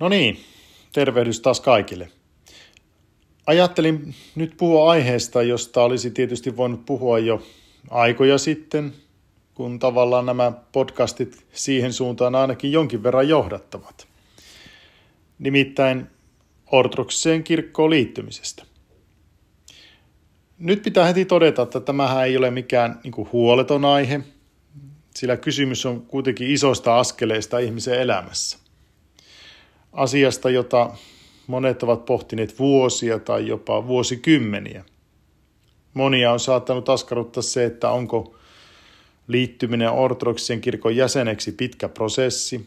No niin, tervehdys taas kaikille. Ajattelin nyt puhua aiheesta, josta olisi tietysti voinut puhua jo aikoja sitten, kun tavallaan nämä podcastit siihen suuntaan ainakin jonkin verran johdattavat. Nimittäin ortodoksiseen kirkkoon liittymisestä. Nyt pitää heti todeta, että tämähän ei ole mikään niin huoleton aihe, sillä kysymys on kuitenkin isoista askeleista ihmisen elämässä asiasta, jota monet ovat pohtineet vuosia tai jopa vuosikymmeniä. Monia on saattanut askarruttaa se, että onko liittyminen ortodoksisen kirkon jäseneksi pitkä prosessi,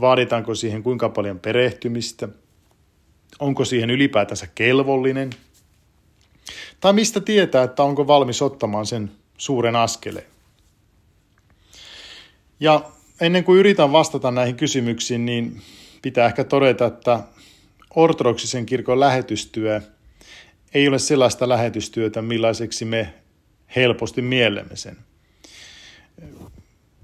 vaaditaanko siihen kuinka paljon perehtymistä, onko siihen ylipäätänsä kelvollinen, tai mistä tietää, että onko valmis ottamaan sen suuren askeleen. Ja ennen kuin yritän vastata näihin kysymyksiin, niin pitää ehkä todeta, että ortodoksisen kirkon lähetystyö ei ole sellaista lähetystyötä, millaiseksi me helposti mielemme sen.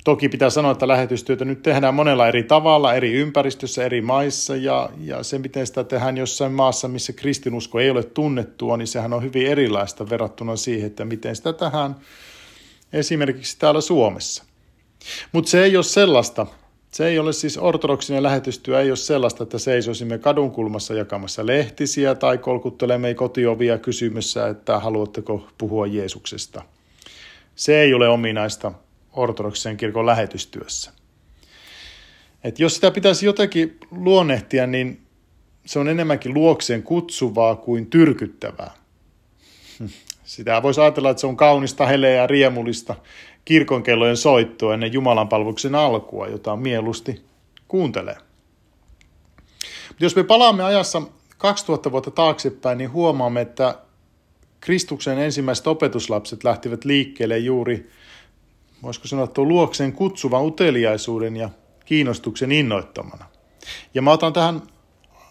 Toki pitää sanoa, että lähetystyötä nyt tehdään monella eri tavalla, eri ympäristössä, eri maissa, ja, ja se, miten sitä tehdään jossain maassa, missä kristinusko ei ole tunnettua, niin sehän on hyvin erilaista verrattuna siihen, että miten sitä tehdään esimerkiksi täällä Suomessa. Mutta se ei ole sellaista, se ei ole siis ortodoksinen lähetystyö, ei ole sellaista, että seisoisimme kadunkulmassa jakamassa lehtisiä tai kolkuttelemme kotiovia kysymässä, että haluatteko puhua Jeesuksesta. Se ei ole ominaista ortodoksisen kirkon lähetystyössä. Et jos sitä pitäisi jotenkin luonnehtia, niin se on enemmänkin luokseen kutsuvaa kuin tyrkyttävää. Sitä voisi ajatella, että se on kaunista, heleä ja riemullista kirkonkellojen soittoa ennen Jumalan palveluksen alkua, jota mieluusti kuuntelee. Mutta jos me palaamme ajassa 2000 vuotta taaksepäin, niin huomaamme, että Kristuksen ensimmäiset opetuslapset lähtivät liikkeelle juuri, voisiko sanoa, tuon luokseen kutsuvan uteliaisuuden ja kiinnostuksen innoittamana. Ja mä otan tähän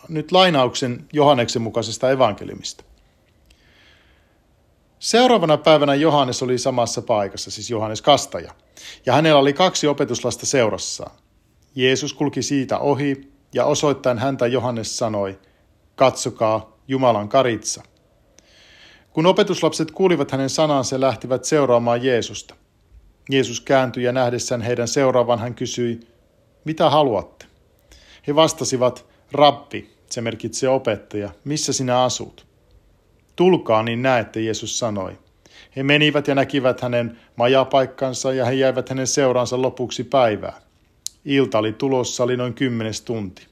nyt lainauksen Johanneksen mukaisesta evankeliumista. Seuraavana päivänä Johannes oli samassa paikassa, siis Johannes Kastaja, ja hänellä oli kaksi opetuslasta seurassaan. Jeesus kulki siitä ohi, ja osoittain häntä Johannes sanoi, katsokaa Jumalan karitsa. Kun opetuslapset kuulivat hänen sanansa, lähtivät seuraamaan Jeesusta. Jeesus kääntyi ja nähdessään heidän seuraavan hän kysyi, mitä haluatte? He vastasivat, rabbi, se merkitsee opettaja, missä sinä asut? Tulkaa, niin näette, Jeesus sanoi. He menivät ja näkivät hänen majapaikkansa ja he jäivät hänen seuransa lopuksi päivää. Ilta oli tulossa, oli noin kymmenes tunti.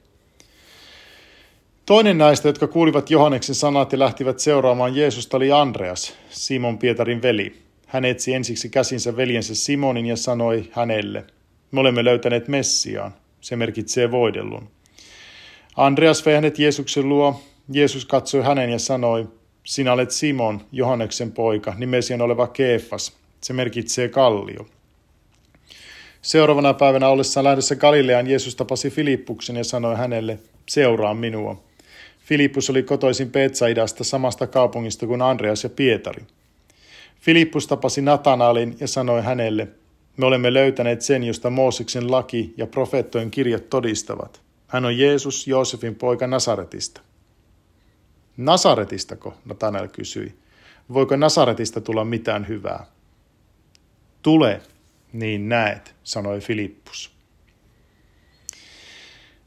Toinen näistä, jotka kuulivat Johanneksen sanat ja lähtivät seuraamaan Jeesusta, oli Andreas, Simon Pietarin veli. Hän etsi ensiksi käsinsä veljensä Simonin ja sanoi hänelle, me olemme löytäneet Messiaan, se merkitsee voidellun. Andreas vei hänet Jeesuksen luo, Jeesus katsoi hänen ja sanoi, sinä olet Simon, Johanneksen poika, nimesi on oleva Keefas. Se merkitsee kallio. Seuraavana päivänä ollessaan lähdössä Galileaan Jeesus tapasi Filippuksen ja sanoi hänelle, seuraa minua. Filippus oli kotoisin Petsaidasta samasta kaupungista kuin Andreas ja Pietari. Filippus tapasi Natanaalin ja sanoi hänelle, me olemme löytäneet sen, josta Mooseksen laki ja profeettojen kirjat todistavat. Hän on Jeesus, Joosefin poika Nasaretista. Nasaretistako, Nathanael kysyi. Voiko Nasaretista tulla mitään hyvää? Tule, niin näet, sanoi Filippus.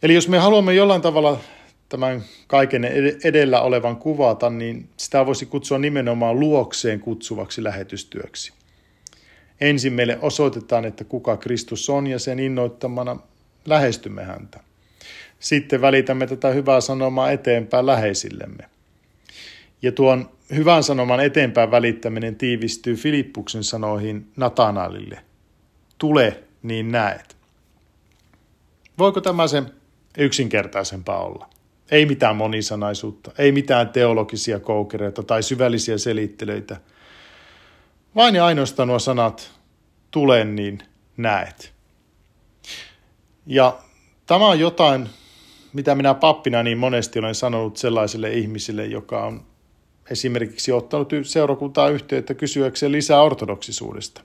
Eli jos me haluamme jollain tavalla tämän kaiken edellä olevan kuvata, niin sitä voisi kutsua nimenomaan luokseen kutsuvaksi lähetystyöksi. Ensin meille osoitetaan, että kuka Kristus on ja sen innoittamana lähestymme häntä. Sitten välitämme tätä hyvää sanomaa eteenpäin läheisillemme – ja tuon hyvän sanoman eteenpäin välittäminen tiivistyy Filippuksen sanoihin Natanalille. Tule, niin näet. Voiko tämä se yksinkertaisempaa olla? Ei mitään monisanaisuutta, ei mitään teologisia koukereita tai syvällisiä selittelyitä. Vain ja ainoastaan nuo sanat, tule niin näet. Ja tämä on jotain, mitä minä pappina niin monesti olen sanonut sellaiselle ihmisille, joka on esimerkiksi ottanut seurakuntaa yhteyttä kysyäkseen lisää ortodoksisuudesta.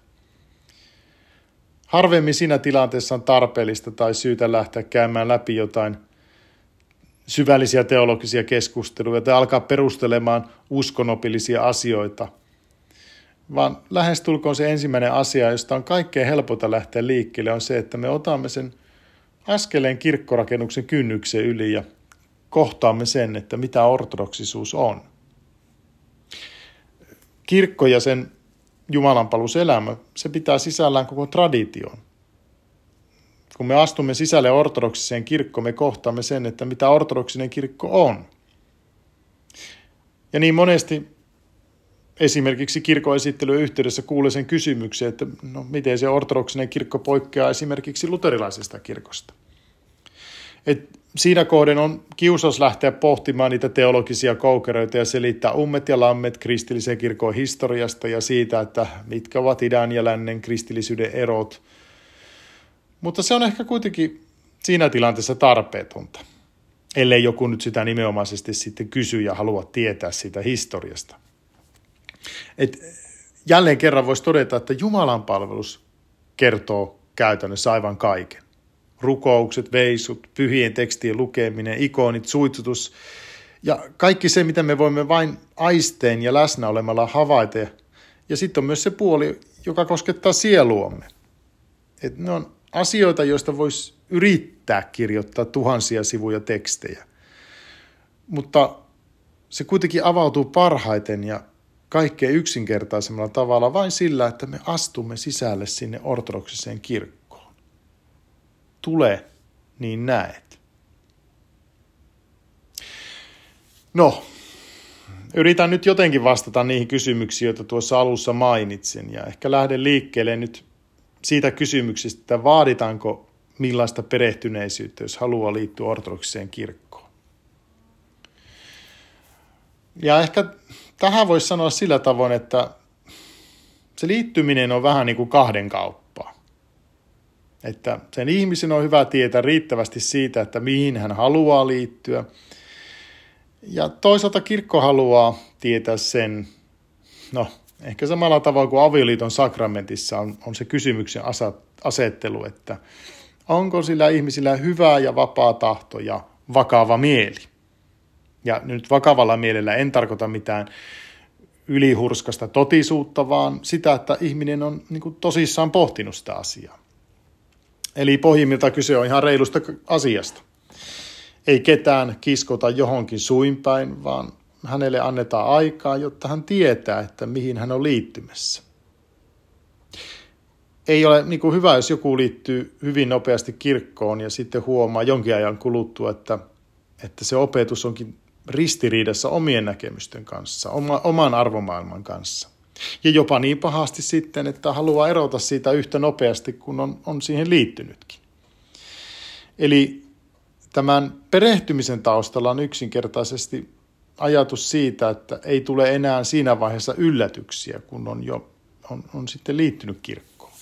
Harvemmin siinä tilanteessa on tarpeellista tai syytä lähteä käymään läpi jotain syvällisiä teologisia keskusteluja tai alkaa perustelemaan uskonopillisia asioita, vaan lähestulkoon se ensimmäinen asia, josta on kaikkein helpota lähteä liikkeelle, on se, että me otamme sen askeleen kirkkorakennuksen kynnyksen yli ja kohtaamme sen, että mitä ortodoksisuus on. Kirkko ja sen Jumalanpaluselämä, se pitää sisällään koko tradition. Kun me astumme sisälle ortodoksiseen kirkkoon, me kohtaamme sen, että mitä ortodoksinen kirkko on. Ja niin monesti esimerkiksi kirkon esittelyn yhteydessä kuulee sen kysymyksen, että no, miten se ortodoksinen kirkko poikkeaa esimerkiksi luterilaisesta kirkosta. Et siinä kohden on kiusaus lähteä pohtimaan niitä teologisia koukeroita ja selittää ummet ja lammet kristillisen kirkon historiasta ja siitä, että mitkä ovat idän ja lännen kristillisyyden erot. Mutta se on ehkä kuitenkin siinä tilanteessa tarpeetonta, ellei joku nyt sitä nimenomaisesti sitten kysy ja halua tietää siitä historiasta. Et jälleen kerran voisi todeta, että Jumalan palvelus kertoo käytännössä aivan kaiken. Rukoukset, veisut, pyhien tekstien lukeminen, ikonit, suitsutus ja kaikki se, mitä me voimme vain aisteen ja läsnä olemalla havaita. Ja sitten on myös se puoli, joka koskettaa sieluamme. Et ne on asioita, joista voisi yrittää kirjoittaa tuhansia sivuja tekstejä. Mutta se kuitenkin avautuu parhaiten ja kaikkein yksinkertaisemmalla tavalla vain sillä, että me astumme sisälle sinne ortodoksiseen kirkkoon. Tule, niin näet. No, yritän nyt jotenkin vastata niihin kysymyksiin, joita tuossa alussa mainitsin, ja ehkä lähden liikkeelle nyt siitä kysymyksestä, että vaaditaanko millaista perehtyneisyyttä, jos haluaa liittyä ortodoksiseen kirkkoon. Ja ehkä tähän voisi sanoa sillä tavoin, että se liittyminen on vähän niin kuin kahden kauppaa. Että sen ihmisen on hyvä tietää riittävästi siitä, että mihin hän haluaa liittyä. Ja toisaalta kirkko haluaa tietää sen, no ehkä samalla tavalla kuin avioliiton sakramentissa on, on se kysymyksen asettelu, että onko sillä ihmisillä hyvä ja vapaa tahto ja vakava mieli. Ja nyt vakavalla mielellä en tarkoita mitään ylihurskasta totisuutta, vaan sitä, että ihminen on niin kuin, tosissaan pohtinut sitä asiaa. Eli pohjimmilta kyse on ihan reilusta asiasta. Ei ketään kiskota johonkin suinpäin, vaan hänelle annetaan aikaa, jotta hän tietää, että mihin hän on liittymässä. Ei ole niin kuin hyvä, jos joku liittyy hyvin nopeasti kirkkoon ja sitten huomaa jonkin ajan kuluttua, että, että se opetus onkin ristiriidassa omien näkemysten kanssa, oma, oman arvomaailman kanssa. Ja jopa niin pahasti sitten, että haluaa erota siitä yhtä nopeasti, kun on, on siihen liittynytkin. Eli tämän perehtymisen taustalla on yksinkertaisesti ajatus siitä, että ei tule enää siinä vaiheessa yllätyksiä, kun on jo on, on sitten liittynyt kirkkoon.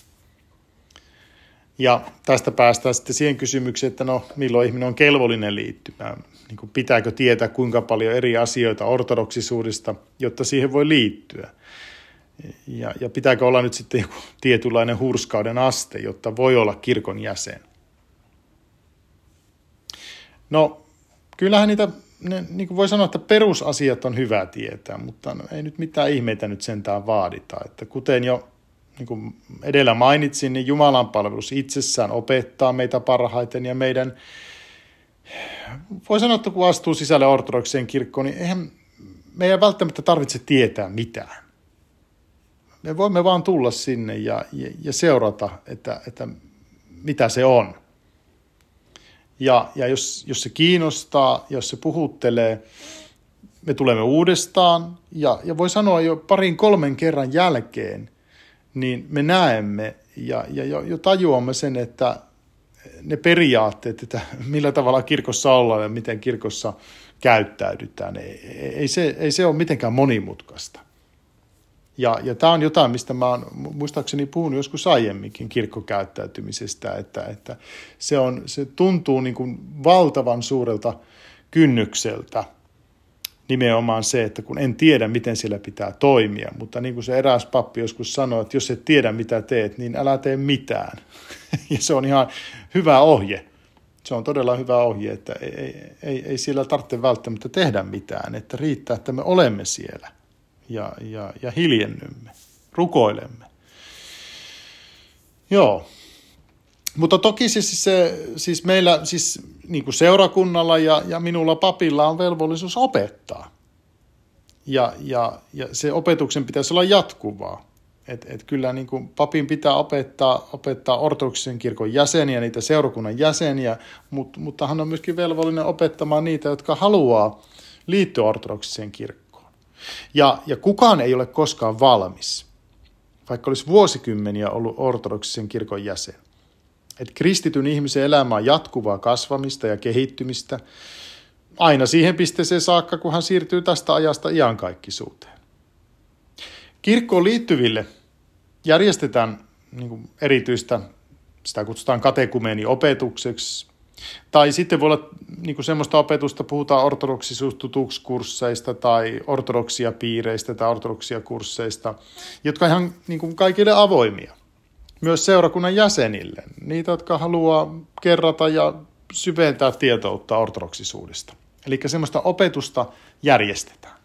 Ja tästä päästään sitten siihen kysymykseen, että no milloin ihminen on kelvollinen liittymään niin kuin pitääkö tietää kuinka paljon eri asioita ortodoksisuudesta, jotta siihen voi liittyä. Ja, ja pitääkö olla nyt sitten joku tietynlainen hurskauden aste, jotta voi olla kirkon jäsen. No, kyllähän niitä, ne, niin kuin voi sanoa, että perusasiat on hyvä tietää, mutta no, ei nyt mitään ihmeitä nyt sentään vaadita. Että kuten jo niin kuin edellä mainitsin, niin Jumalan palvelus itsessään opettaa meitä parhaiten ja meidän voi sanoa, että kun astuu sisälle ortodokseen kirkkoon, niin eihän meidän välttämättä tarvitse tietää mitään. Me voimme vaan tulla sinne ja, ja, ja seurata, että, että mitä se on. Ja, ja jos, jos se kiinnostaa, jos se puhuttelee, me tulemme uudestaan ja, ja voi sanoa jo parin kolmen kerran jälkeen, niin me näemme ja, ja jo, jo tajuamme sen, että, ne periaatteet, että millä tavalla kirkossa ollaan ja miten kirkossa käyttäydytään, ei, ei, se, ei se ole mitenkään monimutkaista. Ja, ja tämä on jotain, mistä mä oon muistaakseni puhunut joskus aiemminkin kirkkokäyttäytymisestä, että, että se, on, se tuntuu niin kuin valtavan suurelta kynnykseltä nimenomaan se, että kun en tiedä, miten siellä pitää toimia, mutta niin kuin se eräs pappi joskus sanoi, että jos et tiedä, mitä teet, niin älä tee mitään. ja se on ihan hyvä ohje. Se on todella hyvä ohje, että ei, ei, ei, siellä tarvitse välttämättä tehdä mitään, että riittää, että me olemme siellä ja, ja, ja hiljennymme, rukoilemme. Joo, mutta toki siis, se, siis meillä siis niin kuin seurakunnalla ja, ja minulla papilla on velvollisuus opettaa. Ja, ja, ja se opetuksen pitäisi olla jatkuvaa. Et, et kyllä niin kuin papin pitää opettaa, opettaa ortodoksisen kirkon jäseniä, niitä seurakunnan jäseniä, mutta, mutta hän on myöskin velvollinen opettamaan niitä, jotka haluaa liittyä ortodoksiseen kirkkoon. Ja, ja kukaan ei ole koskaan valmis, vaikka olisi vuosikymmeniä ollut ortodoksisen kirkon jäsen. Että kristityn ihmisen elämä on jatkuvaa kasvamista ja kehittymistä aina siihen pisteeseen saakka, kun hän siirtyy tästä ajasta iankaikkisuuteen. Kirkkoon liittyville järjestetään niin kuin erityistä, sitä kutsutaan katekumeeniopetukseksi, tai sitten voi olla niin kuin semmoista opetusta, puhutaan ortodoksisuustutukskursseista tai ortodoksia piireistä tai ortodoksia kursseista, jotka on ihan niin kuin kaikille avoimia myös seurakunnan jäsenille, niitä, jotka haluaa kerrata ja syventää tietoutta ortodoksisuudesta. Eli semmoista opetusta järjestetään.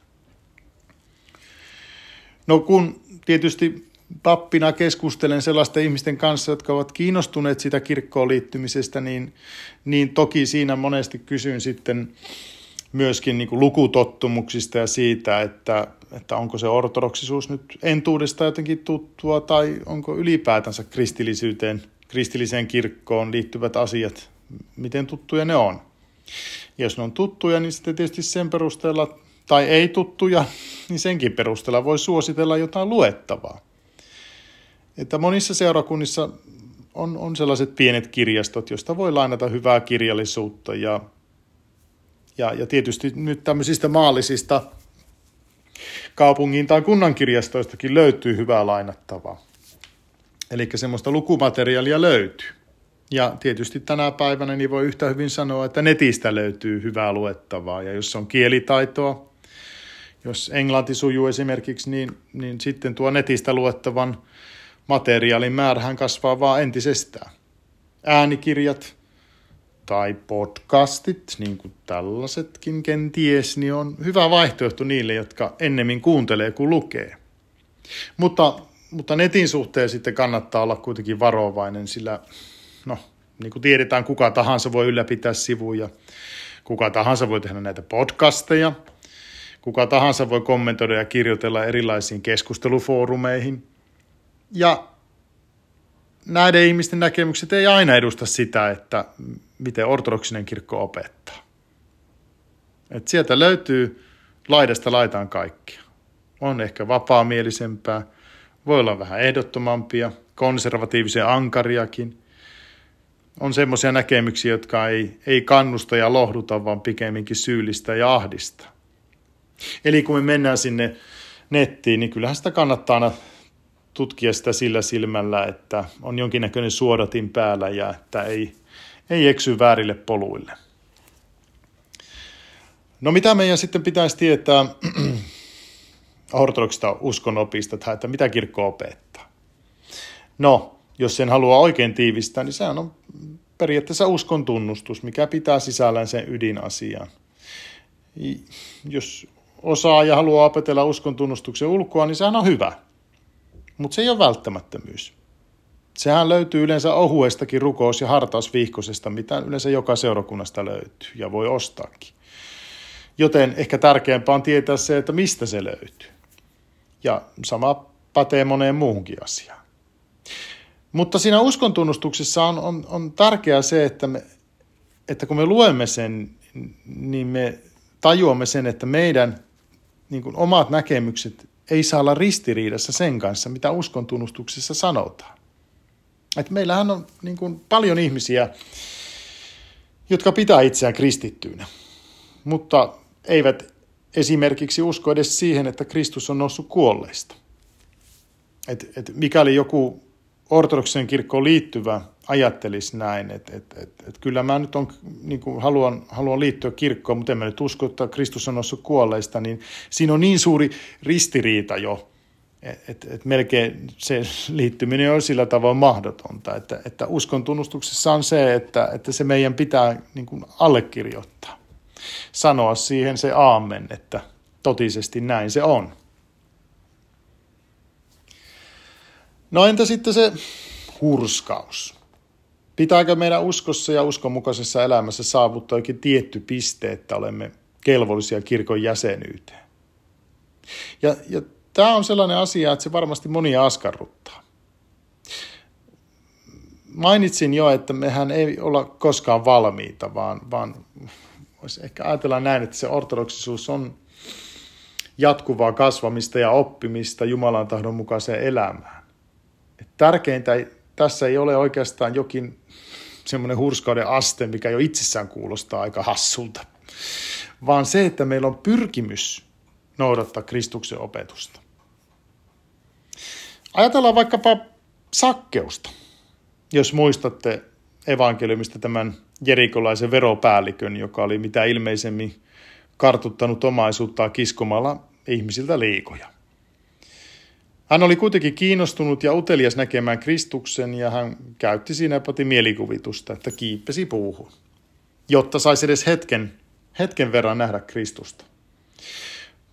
No kun tietysti pappina keskustelen sellaisten ihmisten kanssa, jotka ovat kiinnostuneet sitä kirkkoon liittymisestä, niin, niin toki siinä monesti kysyn sitten myöskin niin kuin lukutottumuksista ja siitä, että, että onko se ortodoksisuus nyt entuudesta jotenkin tuttua tai onko ylipäätänsä kristillisyyteen, kristilliseen kirkkoon liittyvät asiat, miten tuttuja ne on. Jos ne on tuttuja, niin sitten tietysti sen perusteella, tai ei tuttuja, niin senkin perusteella voi suositella jotain luettavaa. Että monissa seurakunnissa on, on sellaiset pienet kirjastot, joista voi lainata hyvää kirjallisuutta ja ja, ja tietysti nyt tämmöisistä maallisista kaupungin tai kunnan kirjastoistakin löytyy hyvää lainattavaa. Eli semmoista lukumateriaalia löytyy. Ja tietysti tänä päivänä niin voi yhtä hyvin sanoa, että netistä löytyy hyvää luettavaa. Ja jos on kielitaitoa, jos englanti sujuu esimerkiksi, niin, niin sitten tuo netistä luettavan materiaalin määrähän kasvaa vaan entisestään. Äänikirjat, tai podcastit, niin kuin tällaisetkin kenties, niin on hyvä vaihtoehto niille, jotka ennemmin kuuntelee kuin lukee. Mutta, mutta netin suhteen sitten kannattaa olla kuitenkin varovainen, sillä no, niin kuin tiedetään, kuka tahansa voi ylläpitää sivuja, kuka tahansa voi tehdä näitä podcasteja, kuka tahansa voi kommentoida ja kirjoitella erilaisiin keskustelufoorumeihin. Ja näiden ihmisten näkemykset ei aina edusta sitä, että miten ortodoksinen kirkko opettaa. Et sieltä löytyy laidasta laitaan kaikkia. On ehkä vapaamielisempää, voi olla vähän ehdottomampia, konservatiivisia ankariakin. On semmoisia näkemyksiä, jotka ei, ei kannusta ja lohduta, vaan pikemminkin syyllistä ja ahdista. Eli kun me mennään sinne nettiin, niin kyllähän sitä kannattaa aina tutkia sitä sillä silmällä, että on jonkinnäköinen suodatin päällä ja että ei, ei eksy väärille poluille. No mitä meidän sitten pitäisi tietää ortodoksista uskonopista, että mitä kirkko opettaa? No, jos sen haluaa oikein tiivistää, niin sehän on periaatteessa uskon tunnustus, mikä pitää sisällään sen ydinasian. Jos osaa ja haluaa opetella uskon tunnustuksen ulkoa, niin sehän on hyvä. Mutta se ei ole välttämättömyys. Sehän löytyy yleensä ohuestakin rukous- ja hartausvihkosesta, mitä yleensä joka seurakunnasta löytyy ja voi ostaakin. Joten ehkä tärkeämpää on tietää se, että mistä se löytyy. Ja sama pätee moneen muuhunkin asiaan. Mutta siinä uskontunnustuksessa on, on, on tärkeää se, että, me, että kun me luemme sen, niin me tajuamme sen, että meidän niin kuin omat näkemykset ei saa olla ristiriidassa sen kanssa, mitä uskontunnustuksessa sanotaan. Et meillähän on niin kuin, paljon ihmisiä, jotka pitää itseään kristittyinä, mutta eivät esimerkiksi usko edes siihen, että Kristus on noussut kuolleista. Et, et mikäli joku ortodoksisen kirkkoon liittyvä ajattelisi näin, että et, et, et kyllä mä nyt on, niin kuin haluan, haluan liittyä kirkkoon, mutta en mä nyt usko, että Kristus on noussut kuolleista, niin siinä on niin suuri ristiriita jo, et, et melkein se liittyminen on sillä tavoin mahdotonta, että, että uskon tunnustuksessa on se, että, että se meidän pitää niin kuin allekirjoittaa. Sanoa siihen se aamen, että totisesti näin se on. No entä sitten se hurskaus? Pitääkö meidän uskossa ja uskonmukaisessa elämässä saavuttaa jokin tietty piste, että olemme kelvollisia kirkon jäsenyyteen? Ja, ja tämä on sellainen asia, että se varmasti monia askarruttaa. Mainitsin jo, että mehän ei olla koskaan valmiita, vaan, vaan voisi ehkä ajatella näin, että se ortodoksisuus on jatkuvaa kasvamista ja oppimista Jumalan tahdon mukaiseen elämään. Tärkeintä ei, tässä ei ole oikeastaan jokin semmoinen hurskauden aste, mikä jo itsessään kuulostaa aika hassulta, vaan se, että meillä on pyrkimys noudattaa Kristuksen opetusta. Ajatellaan vaikkapa sakkeusta, jos muistatte evankeliumista tämän jerikolaisen veropäällikön, joka oli mitä ilmeisemmin kartuttanut omaisuuttaan kiskomalla ihmisiltä liikoja. Hän oli kuitenkin kiinnostunut ja utelias näkemään Kristuksen ja hän käytti siinä pati mielikuvitusta, että kiippesi puuhun, jotta saisi edes hetken, hetken verran nähdä Kristusta.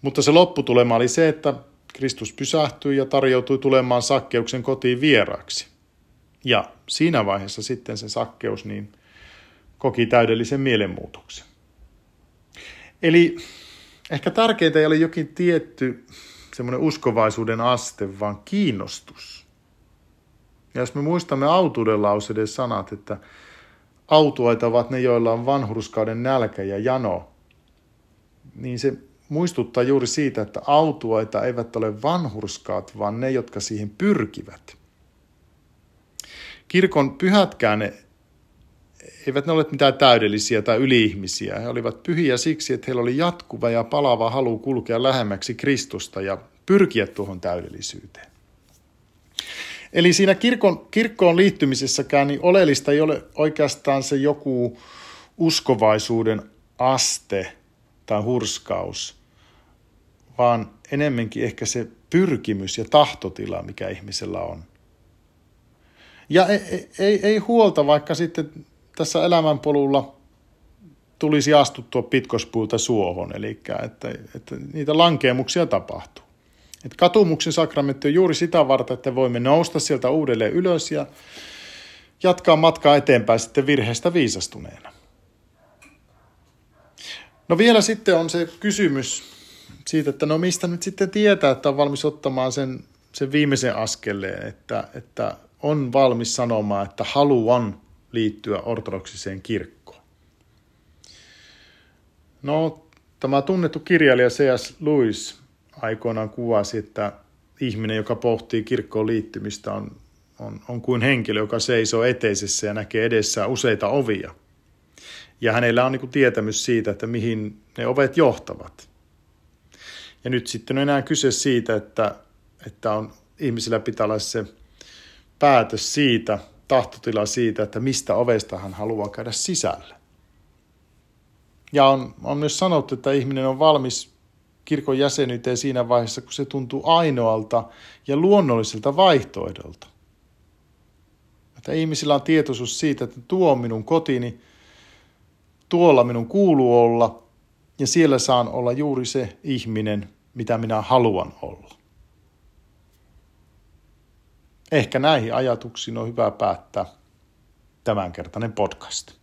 Mutta se lopputulema oli se, että Kristus pysähtyi ja tarjoutui tulemaan sakkeuksen kotiin vieraaksi. Ja siinä vaiheessa sitten se sakkeus niin koki täydellisen mielenmuutoksen. Eli ehkä tärkeintä ei ole jokin tietty semmoinen uskovaisuuden aste, vaan kiinnostus. Ja jos me muistamme autuuden lauseiden sanat, että autuaita ovat ne, joilla on vanhurskauden nälkä ja jano, niin se muistuttaa juuri siitä, että autuaita eivät ole vanhurskaat, vaan ne, jotka siihen pyrkivät. Kirkon pyhätkään ne, eivät ne ole mitään täydellisiä tai yliihmisiä. He olivat pyhiä siksi, että heillä oli jatkuva ja palava halu kulkea lähemmäksi Kristusta ja pyrkiä tuohon täydellisyyteen. Eli siinä kirkon, kirkkoon liittymisessäkään niin oleellista ei ole oikeastaan se joku uskovaisuuden aste tai hurskaus, vaan enemmänkin ehkä se pyrkimys ja tahtotila, mikä ihmisellä on. Ja ei, ei, ei huolta, vaikka sitten tässä elämänpolulla tulisi astuttua pitkospuulta suohon, eli että, että niitä lankeemuksia tapahtuu. Että katumuksen sakramentti on juuri sitä varten, että voimme nousta sieltä uudelleen ylös ja jatkaa matkaa eteenpäin sitten virheestä viisastuneena. No vielä sitten on se kysymys siitä, että no mistä nyt sitten tietää, että on valmis ottamaan sen, sen viimeisen askeleen, että, että on valmis sanomaan, että haluan liittyä ortodoksiseen kirkkoon. No, tämä tunnettu kirjailija C.S. Lewis aikoinaan kuvasi, että ihminen, joka pohtii kirkkoon liittymistä, on, on, on kuin henkilö, joka seisoo eteisessä ja näkee edessään useita ovia. Ja hänellä on niin kuin tietämys siitä, että mihin ne ovet johtavat. Ja nyt sitten on enää kyse siitä, että, että on, ihmisillä pitää olla se päätös siitä, tahtotila siitä, että mistä ovesta hän haluaa käydä sisälle. Ja on, on myös sanottu, että ihminen on valmis kirkon jäsenyyteen siinä vaiheessa, kun se tuntuu ainoalta ja luonnolliselta vaihtoehdolta. Että ihmisillä on tietoisuus siitä, että tuo on minun kotini, tuolla minun kuuluu olla ja siellä saan olla juuri se ihminen, mitä minä haluan olla. Ehkä näihin ajatuksiin on hyvä päättää tämänkertainen podcast.